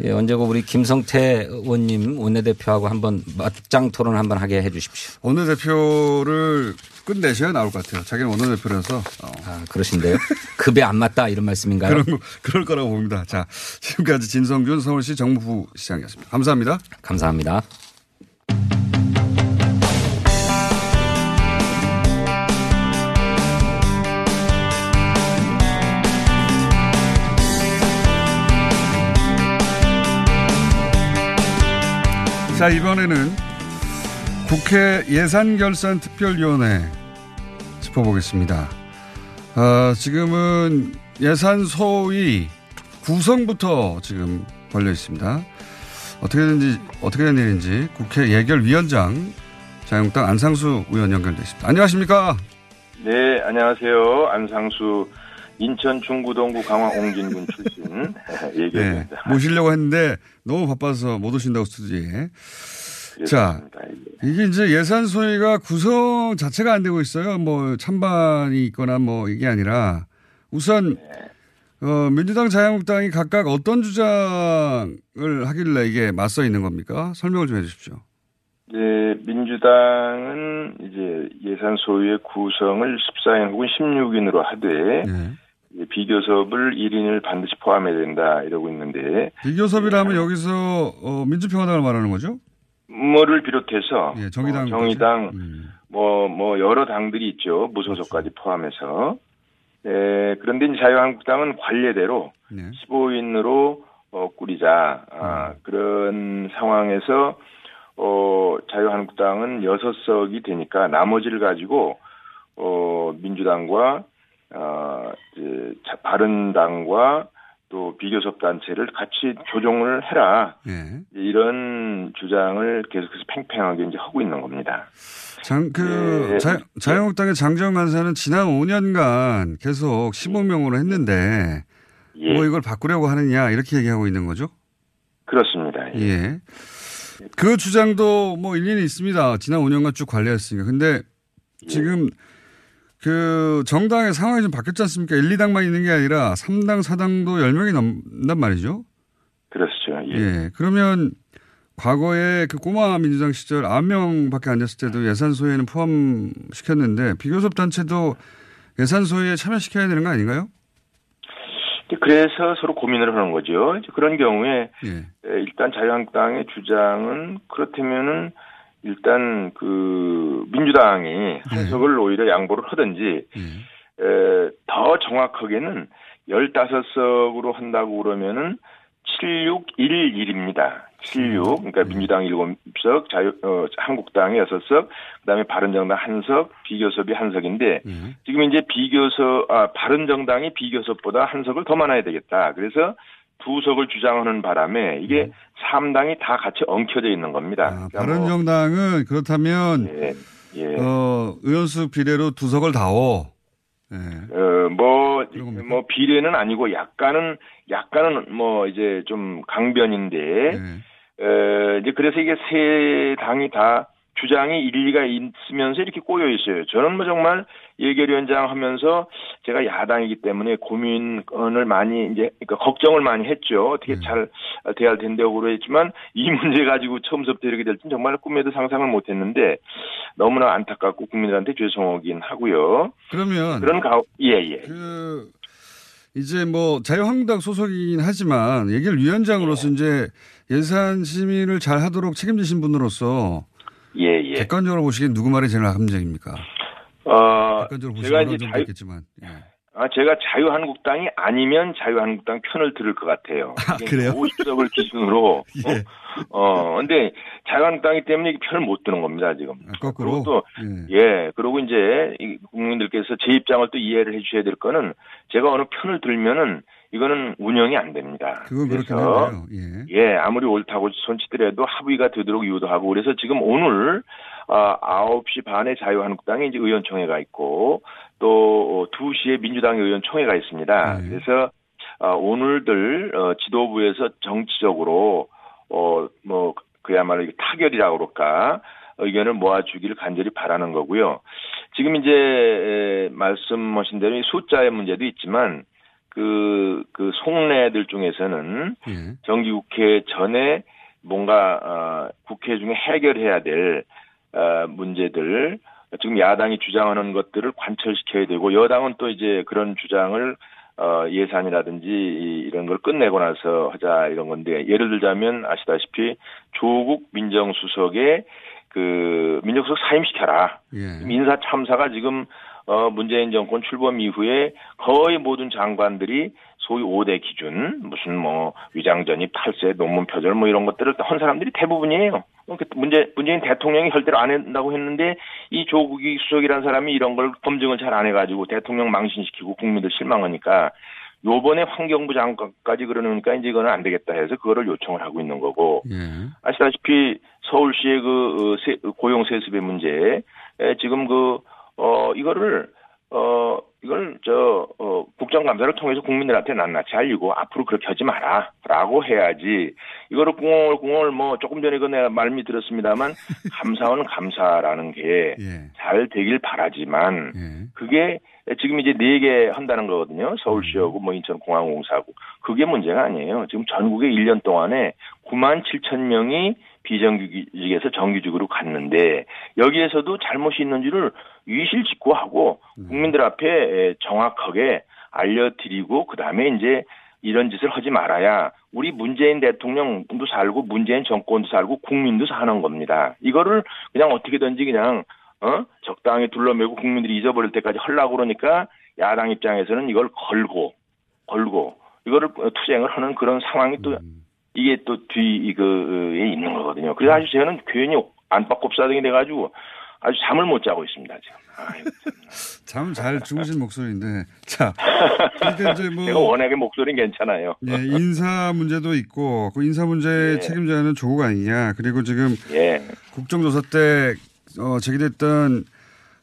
예, 언제고 우리 김성태 의원님 원내대표하고 한번 맞짱 토론 한번 하게 해 주십시오. 원내대표를 끝내셔야 나올 것 같아요. 자기는 원내대표라서. 어. 아, 그러신데요? 급에 안 맞다 이런 말씀인가요? 그런 거, 그럴 거라고 봅니다. 자, 지금까지 진성준 서울시 정무부 시장이었습니다. 감사합니다. 감사합니다. 자, 이번에는 국회 예산결산특별위원회 짚어보겠습니다. 어, 지금은 예산 소위 구성부터 지금 걸려 있습니다. 어떻게 된지, 어떻게 된 일인지 국회 예결위원장 자유한국당 안상수 의원 연결돼 있습니다. 안녕하십니까? 네, 안녕하세요. 안상수 인천 중구동구 강화 옹진군 출신 예결입니다. 네, 모시려고 했는데 너무 바빠서 못 오신다고 스튜디오에. 자, 이게 이제 예산 소위가 구성 자체가 안 되고 있어요. 뭐 찬반이 있거나 뭐 이게 아니라 우선 어, 민주당 자유한국당이 각각 어떤 주장을 하길래 이게 맞서 있는 겁니까? 설명을 좀 해주십시오. 네, 민주당은 이제 예산 소위의 구성을 14인 혹은 16인으로 하되 네. 비교섭을 1인을 반드시 포함해야 된다 이러고 있는데 비교섭이라면 여기서 어, 민주평화당을 말하는 거죠? 뭐를 비롯해서 예, 정의당, 어, 정의당 뭐, 뭐, 여러 당들이 있죠. 무소속까지 포함해서. 에, 그런데 이제 자유한국당은 관례대로 네. 15인으로 어, 꾸리자. 아, 그런 상황에서 어, 자유한국당은 6석이 되니까 나머지를 가지고 어, 민주당과 어, 이제 자- 바른당과 또 비교섭 단체를 같이 조정을 해라. 예. 이런 주장을 계속해서 팽팽하게 이제 하고 있는 겁니다. 장, 그, 예. 자, 자유한국당의 장재원 간사는 지난 5년간 계속 15명으로 했는데, 예. 뭐 이걸 바꾸려고 하느냐, 이렇게 얘기하고 있는 거죠? 그렇습니다. 예. 그 주장도 뭐 일리는 있습니다. 지난 5년간 쭉 관리했으니까. 근데 지금 그 정당의 상황이 좀 바뀌었지 않습니까? 1, 2당만 있는 게 아니라 3당, 4당도 10명이 넘는단 말이죠? 그렇죠. 예. 예. 그러면 과거에 그 꼬마 민주당 시절 9명밖에 안 됐을 때도 예산 소위에는 포함시켰는데 비교섭 단체도 예산 소위에 참여시켜야 되는 거 아닌가요? 그래서 서로 고민을 하는 거죠. 그런 경우에 예. 에, 일단 자유한국당의 주장은 그렇다면은 일단 그 민주당이 한석을 오히려 양보를 하든지 에, 더 정확하게는 15석으로 한다고 그러면은 7611입니다. 76. 그러니까 민주당 7석, 자유, 어, 한국당이 6석, 그 다음에 바른정당 한석, 비교섭이 한석인데, 지금 이제 비교섭, 아, 바른정당이 비교섭보다 한석을 더 많아야 되겠다. 그래서 두 석을 주장하는 바람에 이게 삼 3당이 다 같이 엉켜져 있는 겁니다. 아, 그러니까 바른정당은 그렇다면, 예, 예. 어, 의원수 비례로 두 석을 다워. 예. 어, 뭐, 뭐, 비례는 아니고 약간은, 약간은 뭐, 이제 좀 강변인데, 어, 이제 그래서 이게 세 당이 다 주장이 일리가 있으면서 이렇게 꼬여 있어요. 저는 뭐 정말 예결위원장 하면서 제가 야당이기 때문에 고민을 많이 이제 그러니까 걱정을 많이 했죠. 어떻게 잘 돼야 할 텐데 억울로 했지만 이 문제 가지고 처음부터 이렇게 될지는 정말 꿈에도 상상을 못 했는데 너무나 안타깝고 국민들한테 죄송하긴 하고요. 그러면 그런 가, 예, 예. 그, 이제 뭐 자유한국당 소속이긴 하지만 예결위원장으로서 이제 예산 심의를 잘 하도록 책임지신 분으로서 예, 예. 객관적으로 보시기엔 누구 말이 제일 합리적입니까? 어, 객관적으로 제가 보시면 이제 좀 자유, 있겠지만. 예. 아, 제가 자유한국당이 아니면 자유한국당 편을 들을 것 같아요. 아, 그래요? 50석을 기준으로. 예. 어, 근데 자유한국당이 때문에 편을 못 드는 겁니다, 지금. 아, 거꾸로. 또, 예. 그리고 이제 이 국민들께서 제 입장을 또 이해를 해 주셔야 될 거는 제가 어느 편을 들면은 이거는 운영이 안 됩니다. 그건 그렇긴 한데요. 예. 예, 아무리 옳다고 손치더라도 합의가 되도록 유도하고 그래서 지금 오늘 아, 9시 반에 자유한국당에 이제 의원총회가 있고 또 2시에 민주당의 의원총회가 있습니다. 그래서 아, 오늘들 어, 지도부에서 정치적으로 어, 뭐 그야말로 타결이라고 그럴까 의견을 모아주기를 간절히 바라는 거고요. 지금 이제 에, 말씀하신 대로 이 숫자의 문제도 있지만 그, 그 속내들 중에서는 정기국회 전에 뭔가 어, 국회 중에 해결해야 될 어, 문제들 지금 야당이 주장하는 것들을 관철시켜야 되고 여당은 또 이제 그런 주장을 어, 예산이라든지 이- 이런 걸 끝내고 나서 하자 이런 건데 예를 들자면 아시다시피 조국 민정수석의 그 민정수석 사임시켜라. 예. 인사 참사가 지금 어 문재인 정권 출범 이후에 거의 모든 장관들이 소위 5대 기준 무슨 뭐 위장전입 탈세 논문 표절 뭐 이런 것들을 한 사람들이 대부분이에요. 그러니까 문재 문재인 대통령이 절대로 안 한다고 했는데 이 조국이 수석이라는 사람이 이런 걸 검증을 잘 안 해가지고 대통령 망신시키고 국민들 실망하니까 요번에 환경부 장관까지 그러니까 이제 이거는 안 되겠다 해서 그거를 요청을 하고 있는 거고 아시다시피 서울시의 그 어, 세- 고용 세습의 문제 에, 지금 그 어 이거를 어 이걸 저 어, 국정감사를 통해서 국민들한테 낱낱이 알리고 앞으로 그렇게 하지 마라라고 해야지. 이거를 꿍얼꿍얼 뭐 조금 전에 그 내가 말미 들었습니다만 감사원 감사라는 게잘 되길 바라지만 그게 지금 이제 네 개 한다는 거거든요. 서울시하고 뭐 인천공항공사하고. 그게 문제가 아니에요. 지금 전국에 1년 동안에 9만 7천 명이 비정규직에서 정규직으로 갔는데 여기에서도 잘못이 있는지를 위실직고하고 국민들 앞에 정확하게 알려드리고 그다음에 이제 이런 짓을 하지 말아야 우리 문재인 대통령도 살고 문재인 정권도 살고 국민도 사는 겁니다. 이거를 그냥 어떻게든지 그냥 어? 적당히 둘러매고 국민들이 잊어버릴 때까지 하려고 그러니까 야당 입장에서는 이걸 걸고 걸고 이거를 투쟁을 하는 그런 상황이 또 이게 또 뒤 이거에 있는 거거든요. 그래서 아주 저는 괜히 안팎곱사등이 돼가지고 아주 잠을 못 자고 있습니다 지금. 참 잘 주무신 목소리인데. 자. 그러니까 이제 뭐. 제가 워낙에 목소리는 괜찮아요. 예, 인사 문제도 있고 그 인사 문제 책임자는 조국 아니냐. 그리고 지금 예. 국정조사 때 어, 제기됐던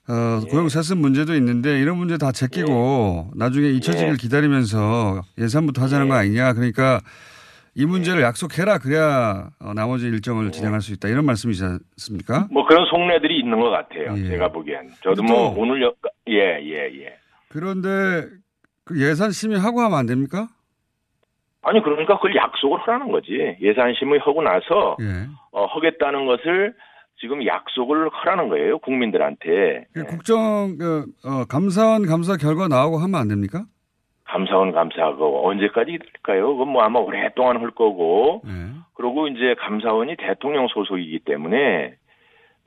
어, 고용 세습 문제도 있는데 이런 문제 다 제끼고 나중에 잊혀지길 기다리면서 예산부터 하자는 거 아니냐. 그러니까 이 문제를 약속해라. 그래야 어, 나머지 일정을 진행할 수 있다. 이런 말씀이지 않습니까? 뭐 그런 속내들이 있는 것 같아요. 제가 보기엔. 저도 뭐 또- 오늘 여, 예, 예, 예. 그런데 그 예산 심의하고 하면 안 됩니까? 아니 그러니까 그걸 약속을 하라는 거지. 예산 심의하고 나서 예. 어, 하겠다는 것을 지금 약속을 하라는 거예요. 국민들한테. 그 국정 그, 어, 감사원 감사 결과 나오고 하면 안 됩니까? 감사원 감사하고 언제까지 될까요? 그건 뭐 아마 오랫동안 할 거고. 네. 그리고 이제 감사원이 대통령 소속이기 때문에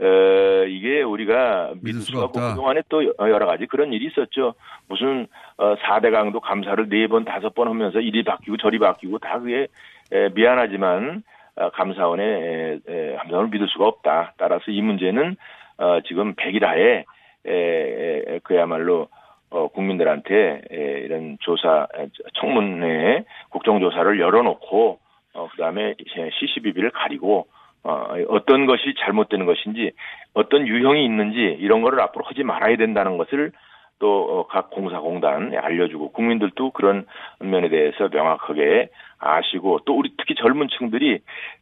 어, 이게 우리가 믿을 수가 없고 그동안에 또 여러 가지 그런 일이 있었죠. 무슨 어, 4대 강도 감사를 네번 다섯 번 하면서 이리 바뀌고 저리 바뀌고 다 그게 에, 미안하지만 어, 감사원의 에, 에, 감사원을 믿을 수가 없다. 따라서 이 문제는 어, 지금 백일하에 에, 에, 그야말로 어, 국민들한테 에, 이런 조사 에, 청문회 국정조사를 열어놓고 어, 그다음에 CCBB를 가리고 어, 어떤 것이 잘못되는 것인지 어떤 유형이 있는지 이런 거를 앞으로 하지 말아야 된다는 것을 또 각 공사공단에 알려주고 국민들도 그런 면에 대해서 명확하게 아시고 또 우리 특히 젊은 층들이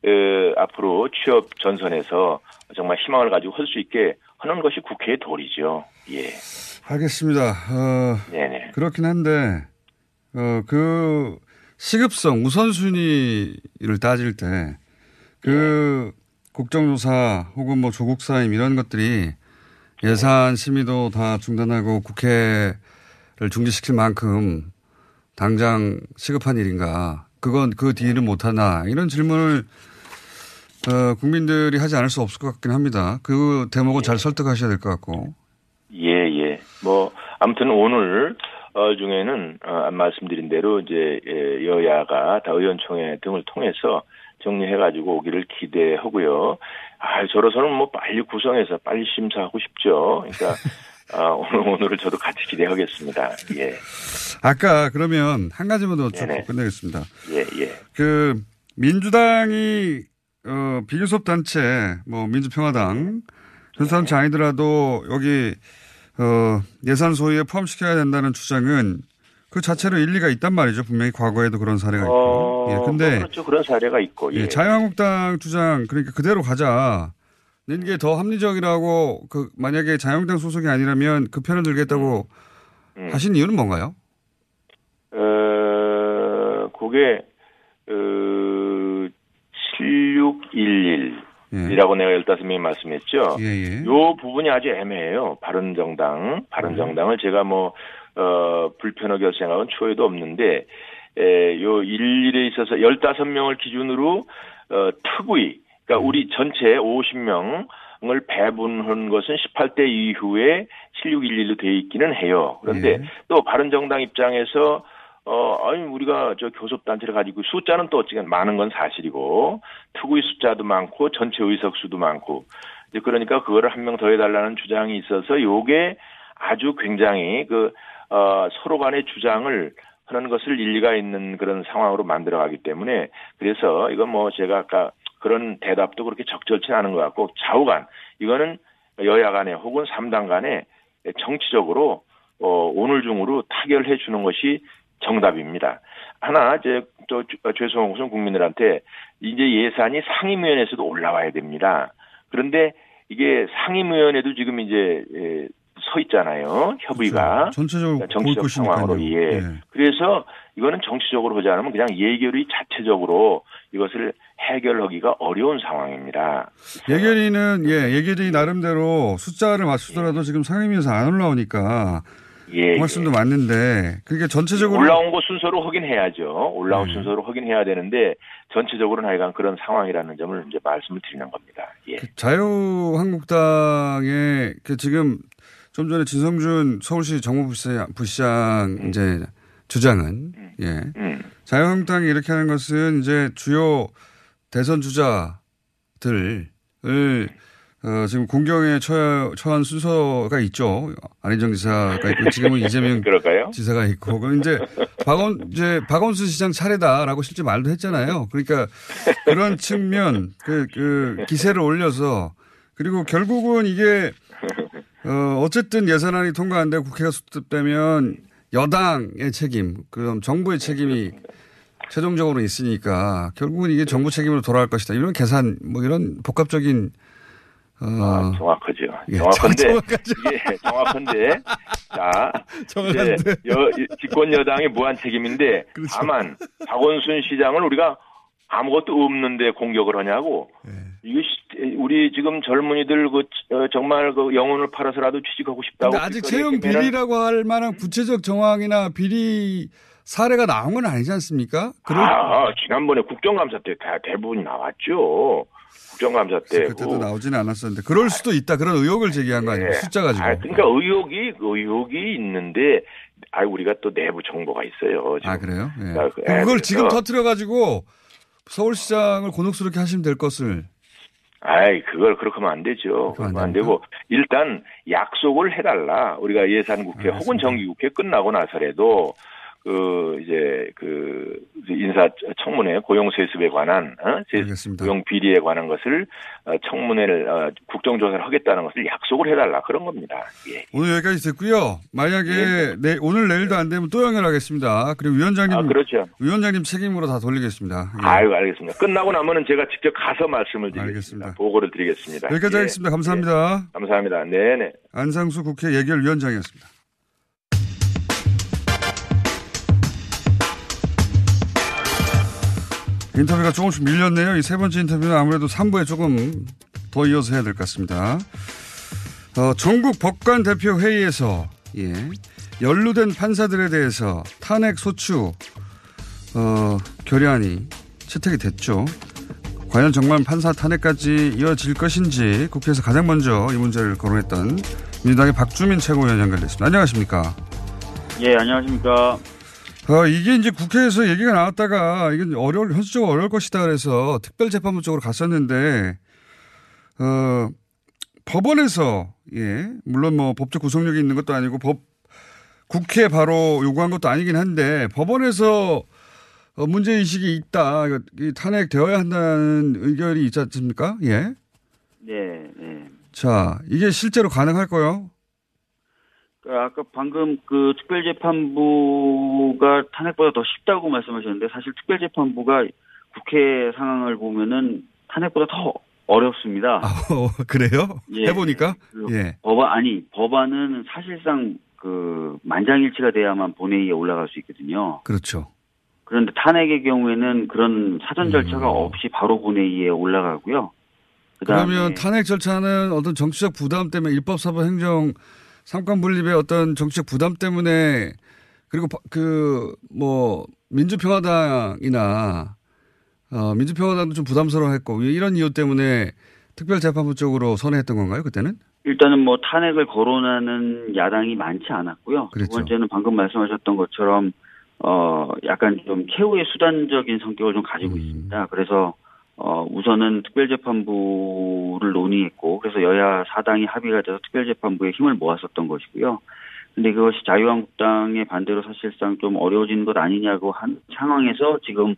어, 앞으로 취업 전선에서 정말 희망을 가지고 할 수 있게 하는 것이 국회의 도리죠. 예. 알겠습니다. 어, 네네. 그렇긴 한데 어, 그 시급성 우선순위를 따질 때그 국정조사 혹은 뭐 조국 사임 이런 것들이 예산 심의도 다 중단하고 국회를 중지시킬 만큼 당장 시급한 일인가? 그건 그 뒤를 못하나? 이런 질문을 어, 국민들이 하지 않을 수 없을 것 같긴 합니다. 그 대목은 잘 설득하셔야 될 것 같고. 뭐, 아무튼 오늘, 어, 중에는, 어, 말씀드린 대로 이제, 예, 여야가 다 의원총회 등을 통해서 정리해 가지고 오기를 기대하고요. 아, 저로서는 뭐 빨리 구성해서 빨리 심사하고 싶죠. 그러니까, 아, 오늘, 오늘을 저도 같이 기대하겠습니다. 예. 아까 그러면 한 가지만 더좀 끝내겠습니다. 예, 예. 그, 민주당이, 어, 비교섭 단체, 뭐, 민주평화당, 그사람이 아니더라도 여기, 어, 예산 소위에 포함시켜야 된다는 주장은 그 자체로 일리가 있단 말이죠. 분명히 과거에도 그런 사례가 있고. 어, 예, 근데 뭐 그렇죠. 그런 사례가 있고. 예. 예, 자유한국당 주장 그러니까 그대로 가자. 는게 더 합리적이라고 그 만약에 자유한국당 소속이 아니라면 그 편을 들겠다고 음. 하신 이유는 뭔가요? 어, 그게 어, 7611 이라고 내가 15명이 말씀했죠. 예, 예. 요 부분이 아주 애매해요. 바른정당, 바른정당을 제가 뭐 어, 불편하게 할 생각은 초에도 없는데, 에, 요 일일에 있어서 15명을 기준으로, 어, 특의, 그러니까 우리 전체 50명을 배분한 것은 18대 이후에 7611로 돼 있기는 해요. 그런데 예. 또 바른정당 입장에서 어, 아니, 우리가 저 교섭단체를 가지고 숫자는 또 어찌간 많은 건 사실이고, 특의 숫자도 많고, 전체 의석수도 많고, 이제 그러니까 그거를 한 명 더 해달라는 주장이 있어서 요게 아주 굉장히 그, 어, 서로 간의 주장을 하는 것을 일리가 있는 그런 상황으로 만들어 가기 때문에 그래서 이건 뭐 제가 아까 그런 대답도 그렇게 적절치 않은 것 같고 좌우간 이거는 여야 간에 혹은 삼당 간에 정치적으로 어, 오늘 중으로 타결해 주는 것이 정답입니다. 하나 이제 또 죄송한 것은 국민들한테 이제 예산이 상임위원회에서도 올라와야 됩니다. 그런데 이게 상임위원회도 지금 이제 서 있잖아요. 협의가 그렇죠. 전체적으로 그러니까 정치적 상황으로 예. 네. 그래서 이거는 정치적으로 하지 않으면 그냥 예결위 자체적으로 이것을 해결하기가 어려운 상황입니다. 예결위는 예 예결위 나름대로 숫자를 맞추더라도 예. 지금 상임위에서 안 올라오니까 예, 그 말씀도 예. 맞는데 그러니까 전체적으로 올라온 거 순서로 확인해야죠. 올라온 예. 순서로 확인해야 되는데 전체적으로는 하여간 그런 상황이라는 점을 이제 말씀을 드리는 겁니다. 예. 그 자유한국당의 그 지금 좀 전에 진성준 서울시 정무부시장 부시장 음. 이제 주장은 음. 예 음. 자유한국당이 이렇게 하는 것은 이제 주요 대선 주자들을 어, 지금 공경에 처, 처한 순서가 있죠. 안희정 지사가 있고 지금은 이재명 지사가 있고 그럼 이제 박원 이제 박원순 시장 차례다라고 실제 말도 했잖아요. 그러니까 그런 측면 그, 그 기세를 올려서 그리고 결국은 이게 어, 어쨌든 예산안이 통과한데 국회가 수습되면 여당의 책임, 그럼 정부의 책임이 최종적으로 있으니까 결국은 이게 정부 책임으로 돌아갈 것이다. 이런 계산, 뭐 이런 복합적인 어. 아, 정확하죠. 예, 정확한데 이게 정확한데 자 이제 여, 집권 여당의 무한 책임인데 그렇죠. 다만 박원순 시장을 우리가 아무것도 없는데 공격을 하냐고. 네. 이게 우리 지금 젊은이들 그 어, 정말 그 영혼을 팔아서라도 취직하고 싶다고. 아직 채용 비리라고 할 만한 구체적 정황이나 비리 사례가 나온 건 아니지 않습니까? 그럴... 아, 지난번에 국정감사 때 다 대부분 나왔죠. 국정감사 때 그때도 나오지는 않았었는데 그럴 수도 있다 그런 의혹을 제기한 거 아니에요? 예. 숫자 가지고. 아, 그러니까 의혹이 의혹이 있는데 아 우리가 또 내부 정보가 있어요. 지금. 아 그래요? 예. 그러니까 그- 그걸 예, 지금 터트려 가지고 서울시장을 곤혹스럽게 하시면 될 것을 아이 그걸 그렇게 하면 안 되죠. 그러면 안 되고 일단 약속을 해달라. 우리가 예산국회 혹은 정기국회 끝나고 나서라도 그 이제 그 인사 청문회 고용 세습에 관한 어? 세- 고용 비리에 관한 것을 어, 청문회를 어, 국정조사를 하겠다는 것을 약속을 해달라 그런 겁니다. 예. 오늘 여기까지 듣고요. 만약에 네. 내, 오늘 내일도 안 되면 또 연결하겠습니다. 그리고 위원장님 아, 그렇죠. 위원장님 책임으로 다 돌리겠습니다. 예. 아유 알겠습니다. 끝나고 나면은 제가 직접 가서 말씀을 드리겠습니다. 보고를 드리겠습니다. 여기까지 예. 하겠습니다. 감사합니다. 예. 감사합니다. 네네. 안상수 국회 예결위원장이었습니다. 인터뷰가 조금씩 밀렸네요. 이 세 번째 인터뷰는 아무래도 3부에 조금 더 이어서 해야 될 것 같습니다. 어, 전국 법관 대표 회의에서 예, 연루된 판사들에 대해서 탄핵 소추 어, 결의안이 채택이 됐죠. 과연 정말 판사 탄핵까지 이어질 것인지 국회에서 가장 먼저 이 문제를 거론했던 민주당의 박주민 최고위원 연결됐습니다. 안녕하십니까? 예, 안녕하십니까. 어, 이게 이제 국회에서 얘기가 나왔다가 이건 어려울, 현실적으로 어려울 것이다 그래서 특별재판부 쪽으로 갔었는데, 어, 법원에서, 예, 물론 뭐 법적 구속력이 있는 것도 아니고 법, 국회 바로 요구한 것도 아니긴 한데, 법원에서 어, 문제의식이 있다, 탄핵되어야 한다는 의견이 있지 않습니까? 예. 네, 네. 자, 이게 실제로 가능할까요? 그 아까 방금 그 특별재판부가 탄핵보다 더 쉽다고 말씀하셨는데 사실 특별재판부가 국회 상황을 보면은 탄핵보다 더 어렵습니다. 어, 그래요? 예. 해보니까? 그 예. 법안 아니 법안은 사실상 그 만장일치가 돼야만 본회의에 올라갈 수 있거든요. 그렇죠. 그런데 탄핵의 경우에는 그런 사전 절차가 없이 바로 본회의에 올라가고요. 그다음에 음. 그러면 탄핵 절차는 어떤 정치적 부담 때문에 입법, 사법, 행정 삼권 분립의 어떤 정치적 부담 때문에 그리고 그 뭐 민주평화당이나 어 민주평화당도 좀 부담스러워했고 이런 이유 때문에 특별재판부 쪽으로 선회했던 건가요 그때는? 일단은 뭐 탄핵을 거론하는 야당이 많지 않았고요. 그렇죠. 두 번째는 방금 말씀하셨던 것처럼 어 약간 좀 최후의 수단적인 성격을 좀 가지고 음. 있습니다. 그래서 어 우선은 특별재판부를 논의했고 그래서 여야 사당이 합의가 돼서 특별재판부에 힘을 모았었던 것이고요. 근데 그것이 자유한국당의 반대로 사실상 좀 어려워지는 것 아니냐고 한 상황에서 지금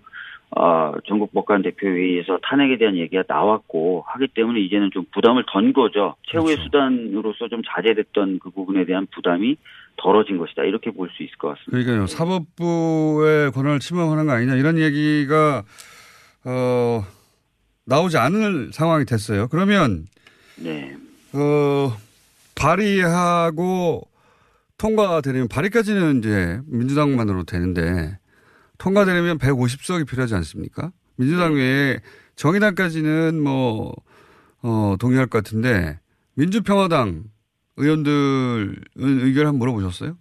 어, 전국 법관 대표회의에서 탄핵에 대한 얘기가 나왔고 하기 때문에 이제는 좀 부담을 던 거죠. 최후의 그렇죠. 수단으로서 좀 자제됐던 그 부분에 대한 부담이 덜어진 것이다. 이렇게 볼 수 있을 것 같습니다. 그러니까요 사법부의 권한을 침범하는 거 아니냐 이런 얘기가 어 나오지 않을 상황이 됐어요. 그러면 네. 어 발의하고 통과가 되려면 발의까지는 이제 민주당만으로 되는데 통과되려면 150석이 필요하지 않습니까? 민주당 외에 정의당까지는 뭐, 어, 동의할 것 같은데 민주평화당 의원들 의견 한번 물어보셨어요?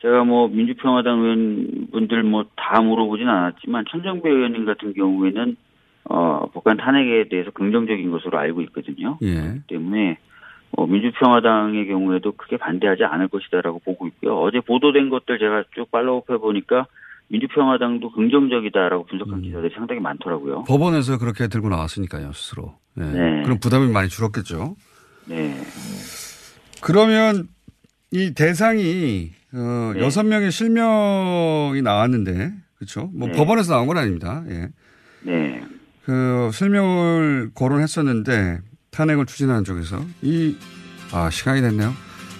제가 뭐 민주평화당 의원분들 뭐 다 물어보진 않았지만 천정배 의원님 같은 경우에는 어 법관 탄핵에 대해서 긍정적인 것으로 알고 있거든요. 예. 때문에 어, 민주평화당의 경우에도 크게 반대하지 않을 것이다라고 보고 있고요. 어제 보도된 것들 제가 쭉 팔로우해 보니까 민주평화당도 긍정적이다라고 분석한 음. 기사들이 상당히 많더라고요. 법원에서 그렇게 들고 나왔으니까요, 스스로. 예. 네. 그럼 부담이 많이 줄었겠죠. 네. 그러면 이 대상이 어, 네. 여섯 명의 실명이 나왔는데, 그렇죠? 뭐 네. 법원에서 나온 건 아닙니다. 예. 네. 그 실명을 거론했었는데 탄핵을 추진하는 쪽에서 이 아, 시간이 됐네요.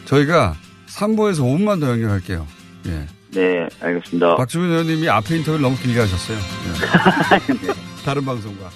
저희가 3부에서 5분만 더 연결할게요. 예. 네, 알겠습니다. 박주민 의원님이 앞에 인터뷰를 너무 길게 하셨어요. 예. 다른 방송과.